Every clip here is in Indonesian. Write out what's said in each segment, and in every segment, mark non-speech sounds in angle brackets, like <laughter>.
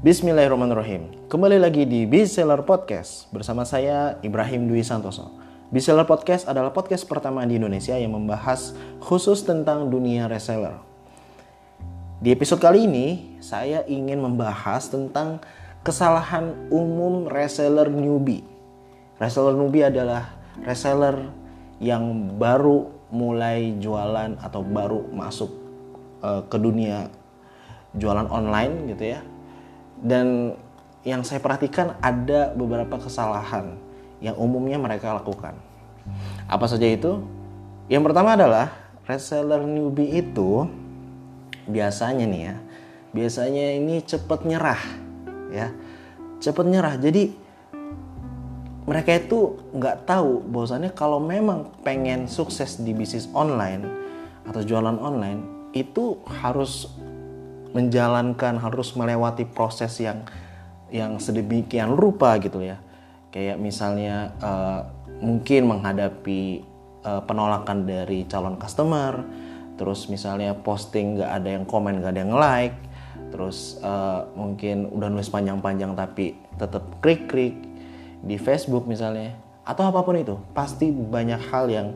Bismillahirrahmanirrahim. Kembali lagi di Bestseller Podcast bersama saya Ibrahim Dwi Santoso. Bestseller Podcast adalah podcast pertama di Indonesia yang membahas khusus tentang dunia reseller. Di episode kali ini, saya ingin membahas tentang kesalahan umum reseller newbie. Reseller newbie adalah reseller yang baru mulai jualan atau baru masuk uh, ke dunia jualan online gitu ya dan yang saya perhatikan ada beberapa kesalahan yang umumnya mereka lakukan. Apa saja itu? Yang pertama adalah reseller newbie itu biasanya nih ya, biasanya ini cepat nyerah ya, cepat nyerah. Jadi mereka itu nggak tahu bahwasannya kalau memang pengen sukses di bisnis online atau jualan online itu harus menjalankan harus melewati proses yang yang sedemikian rupa gitu ya. Kayak misalnya uh, mungkin menghadapi uh, penolakan dari calon customer terus misalnya posting nggak ada yang komen nggak ada yang like terus uh, mungkin udah nulis panjang-panjang tapi tetap klik-klik di Facebook misalnya atau apa pun itu pasti banyak hal yang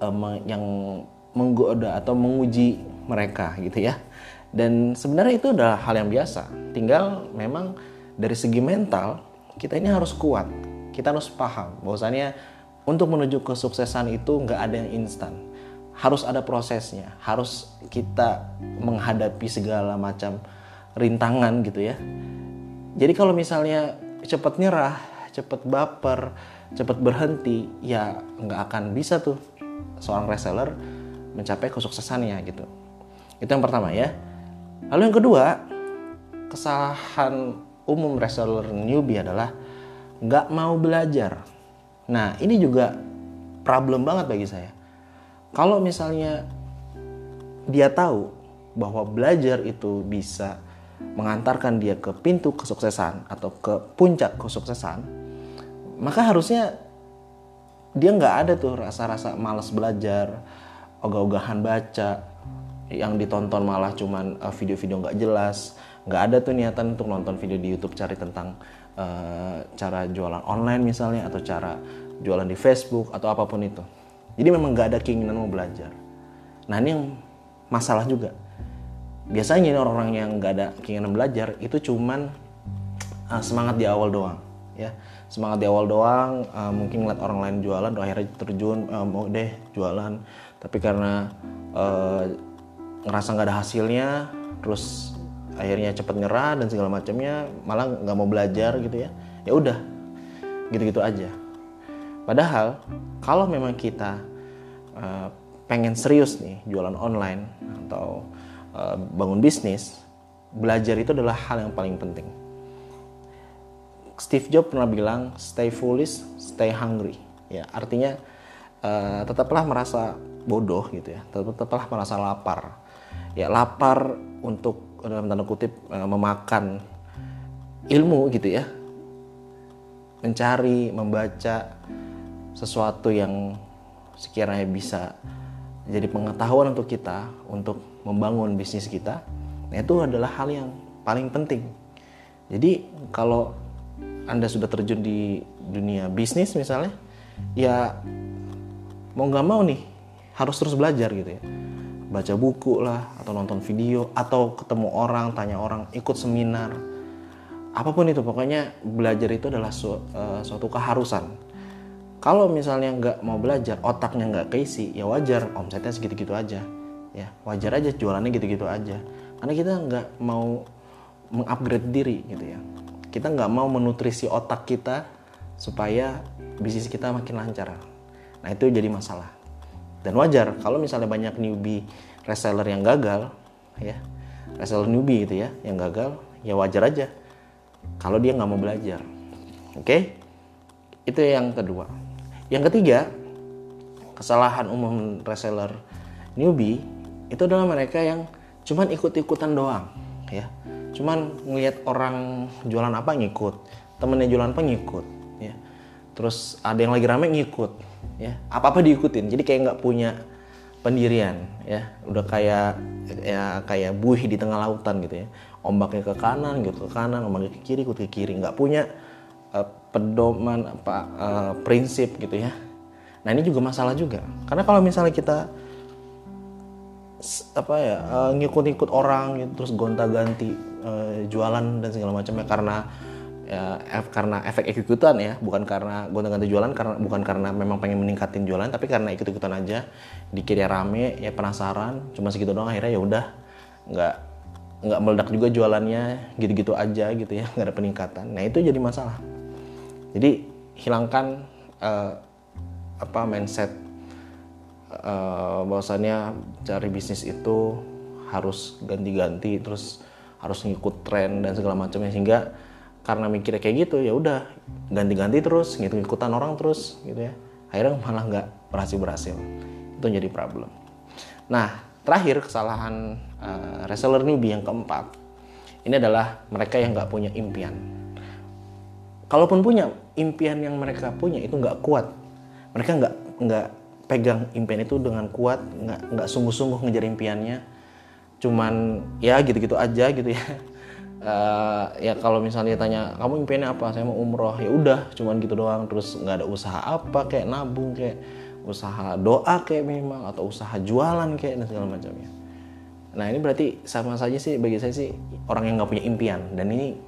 uh, yang menggoda atau menguji mereka gitu ya dan sebenarnya itu adalah hal yang biasa. Tinggal memang dari segi mental kita ini harus kuat. Kita harus paham bahwasannya untuk menuju kesuksesan itu nggak ada yang instan. Harus ada prosesnya. Harus kita menghadapi segala macam rintangan gitu ya. Jadi kalau misalnya cepat nyerah, cepat baper, cepat berhenti, ya nggak akan bisa tuh seorang reseller mencapai kesuksesannya gitu. Itu yang pertama ya. Lalu yang kedua, kesalahan umum reseller newbie adalah nggak mau belajar. Nah ini juga problem banget bagi saya. Kalau misalnya dia tahu bahwa belajar itu bisa mengantarkan dia ke pintu kesuksesan atau ke puncak kesuksesan, maka harusnya dia nggak ada tuh rasa-rasa malas belajar, ogah-ogahan baca, yang ditonton malah cuman uh, video-video nggak jelas. Nggak ada tuh niatan untuk nonton video di YouTube cari tentang uh, cara jualan online misalnya atau cara jualan di Facebook atau apa pun itu. Jadi memang nggak ada keinginan mau belajar. Nah ini yang masalah juga. Biasanya ini orang-orang yang nggak ada keinginan belajar itu cuman uh, semangat di awal doang ya. Semangat di awal doang uh, mungkin ngeliat orang lain jualan akhirnya terjun uh, mau deh jualan. Tapi karena uh, ngerasa nggak ada hasilnya terus akhirnya cepet nyerah dan segala macamnya malah nggak mau belajar gitu ya. Ya udah gitu-gitu aja. Padahal kalau memang kita uh, pengen serius nih jualan online atau uh, bangun bisnis belajar itu adalah hal yang paling penting. Steve Jobs pernah bilang stay foolish stay hungry. Ya artinya uh, tetaplah merasa bodoh gitu ya. Tetaplah merasa lapar ya lapar untuk dalam tanda kutip uh, memakan ilmu gitu ya. Mencari membaca sesuatu yang sekiranya bisa jadi pengetahuan untuk kita untuk membangun bisnis kita nah itu adalah hal yang paling penting. Jadi kalau anda sudah terjun di dunia bisnis misalnya ya mau nggak mau nih harus terus belajar gitu ya baca buku lah atau nonton video atau ketemu orang tanya orang ikut seminar. Apa pun itu pokoknya belajar itu adalah su, uh, suatu keharusan. Kalau misalnya nggak mau belajar otaknya nggak keisi ya wajar omsetnya segitu-gitu aja. Ya wajar aja jualannya gitu-gitu aja. Karena kita nggak mau mengupgrade diri gitu ya. Kita nggak mau menutrisi otak kita supaya bisnis kita makin lancar. Nah itu jadi masalah dan wajar kalau misalnya banyak newbie reseller yang gagal ya reseller newbie gitu ya yang gagal ya wajar aja kalau dia nggak mau belajar. Oke? Okay? itu yang kedua. Yang ketiga kesalahan umum reseller newbie itu adalah mereka yang cuman ikut-ikutan doang ya. Cuman ngelihat orang jualan apa ngikut temennya jualan apa ngikut ya. Terus ada yang lagi rame ngikut ya. Apa apa diikutin. Jadi kayak nggak punya pendirian ya. Udah kayak ya kayak buih di tengah lautan gitu ya. Ombaknya ke kanan gitu ke kanan ombaknya ke kiri ikut ke kiri. Nggak punya uh, pedoman apa uh, prinsip gitu ya. Nah ini juga masalah juga. Karena kalau misalnya kita apa ya uh, ngikut-ngikut orang gitu, terus gonta-ganti uh, jualan dan segala macamnya karena ya, karena efek ikutan ya bukan karena gonta-ganti jualan karena bukan karena memang pengen meningkatin jualan tapi karena ikut-ikutan aja. Dikira rame ya penasaran cuma segitu doang akhirnya ya udah. Nggak nggak meledak juga jualannya gitu-gitu aja gitu ya <laughs> nggak ada peningkatan. Nah itu jadi masalah. Jadi hilangkan uh, apa mindset uh, bahwasannya cari bisnis itu harus ganti-ganti terus harus ngikut tren dan segala macamnya sehingga karena mikirnya kayak gitu ya udah ganti-ganti terus ngikut-ngikutan orang terus gitu ya. Akhirnya malah nggak berhasil berhasil. Itu jadi problem. Nah terakhir kesalahan uh, reseller newbie yang keempat ini adalah mereka yang nggak punya impian. Kalaupun punya impian yang mereka punya itu nggak kuat. Mereka nggak nggak pegang impian itu dengan kuat nggak nggak sungguh-sungguh ngejar impiannya. Cuman ya gitu-gitu aja gitu ya uh, ya kalau misalnya tanya kamu impiannya apa? Saya mau umroh. Ya udah cuman gitu doang. Terus nggak ada usaha apa kayak nabung kayak usaha doa kayak memang atau usaha jualan kayak dan segala macamnya. Nah ini berarti sama saja sih bagi saya sih orang yang nggak punya impian. Dan ini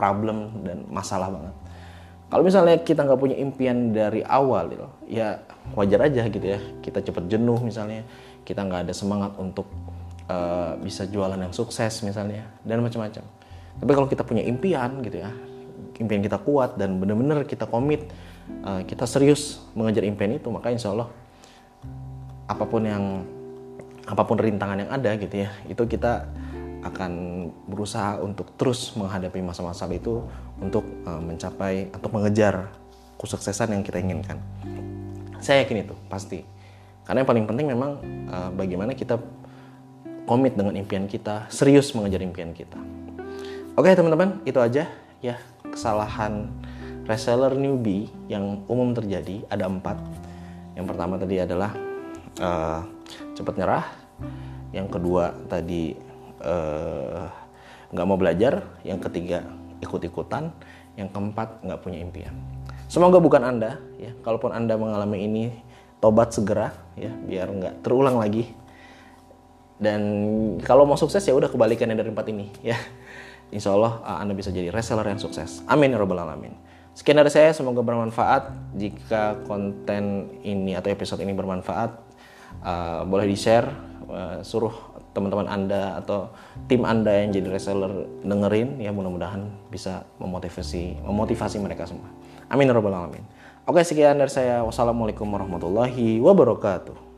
problem dan masalah banget. Kalau misalnya kita nggak punya impian dari awal gitu, ya wajar aja gitu ya. Kita cepet jenuh misalnya. Kita nggak ada semangat untuk uh, bisa jualan yang sukses misalnya dan macam-macam tapi kalau kita punya impian gitu ya, impian kita kuat dan benar-benar kita komit, uh, kita serius mengejar impian itu, maka insya Allah apa pun yang apa pun rintangan yang ada gitu ya, itu kita akan berusaha untuk terus menghadapi masa-masa itu untuk uh, mencapai atau mengejar kesuksesan yang kita inginkan. Saya yakin itu pasti. Karena yang paling penting memang uh, bagaimana kita komit dengan impian kita, serius mengejar impian kita. Oke teman-teman, itu aja ya kesalahan reseller newbie yang umum terjadi ada empat. Yang pertama tadi adalah uh, cepat nyerah. Yang kedua tadi eh, nggak uh, mau belajar. Yang ketiga ikut-ikutan. Yang keempat nggak punya impian. Semoga bukan anda ya. Kalaupun anda mengalami ini, tobat segera ya, biar nggak terulang lagi. Dan kalau mau sukses ya udah kebalikannya dari empat ini ya insya Allah uh, Anda bisa jadi reseller yang sukses. Amin ya robbal alamin. Sekian dari saya, semoga bermanfaat. Jika konten ini atau episode ini bermanfaat, uh, boleh di-share, uh, suruh teman-teman Anda atau tim Anda yang jadi reseller dengerin ya mudah-mudahan bisa memotivasi memotivasi mereka semua. Amin ya robbal alamin. Oke, sekian dari saya. Wassalamualaikum warahmatullahi wabarakatuh.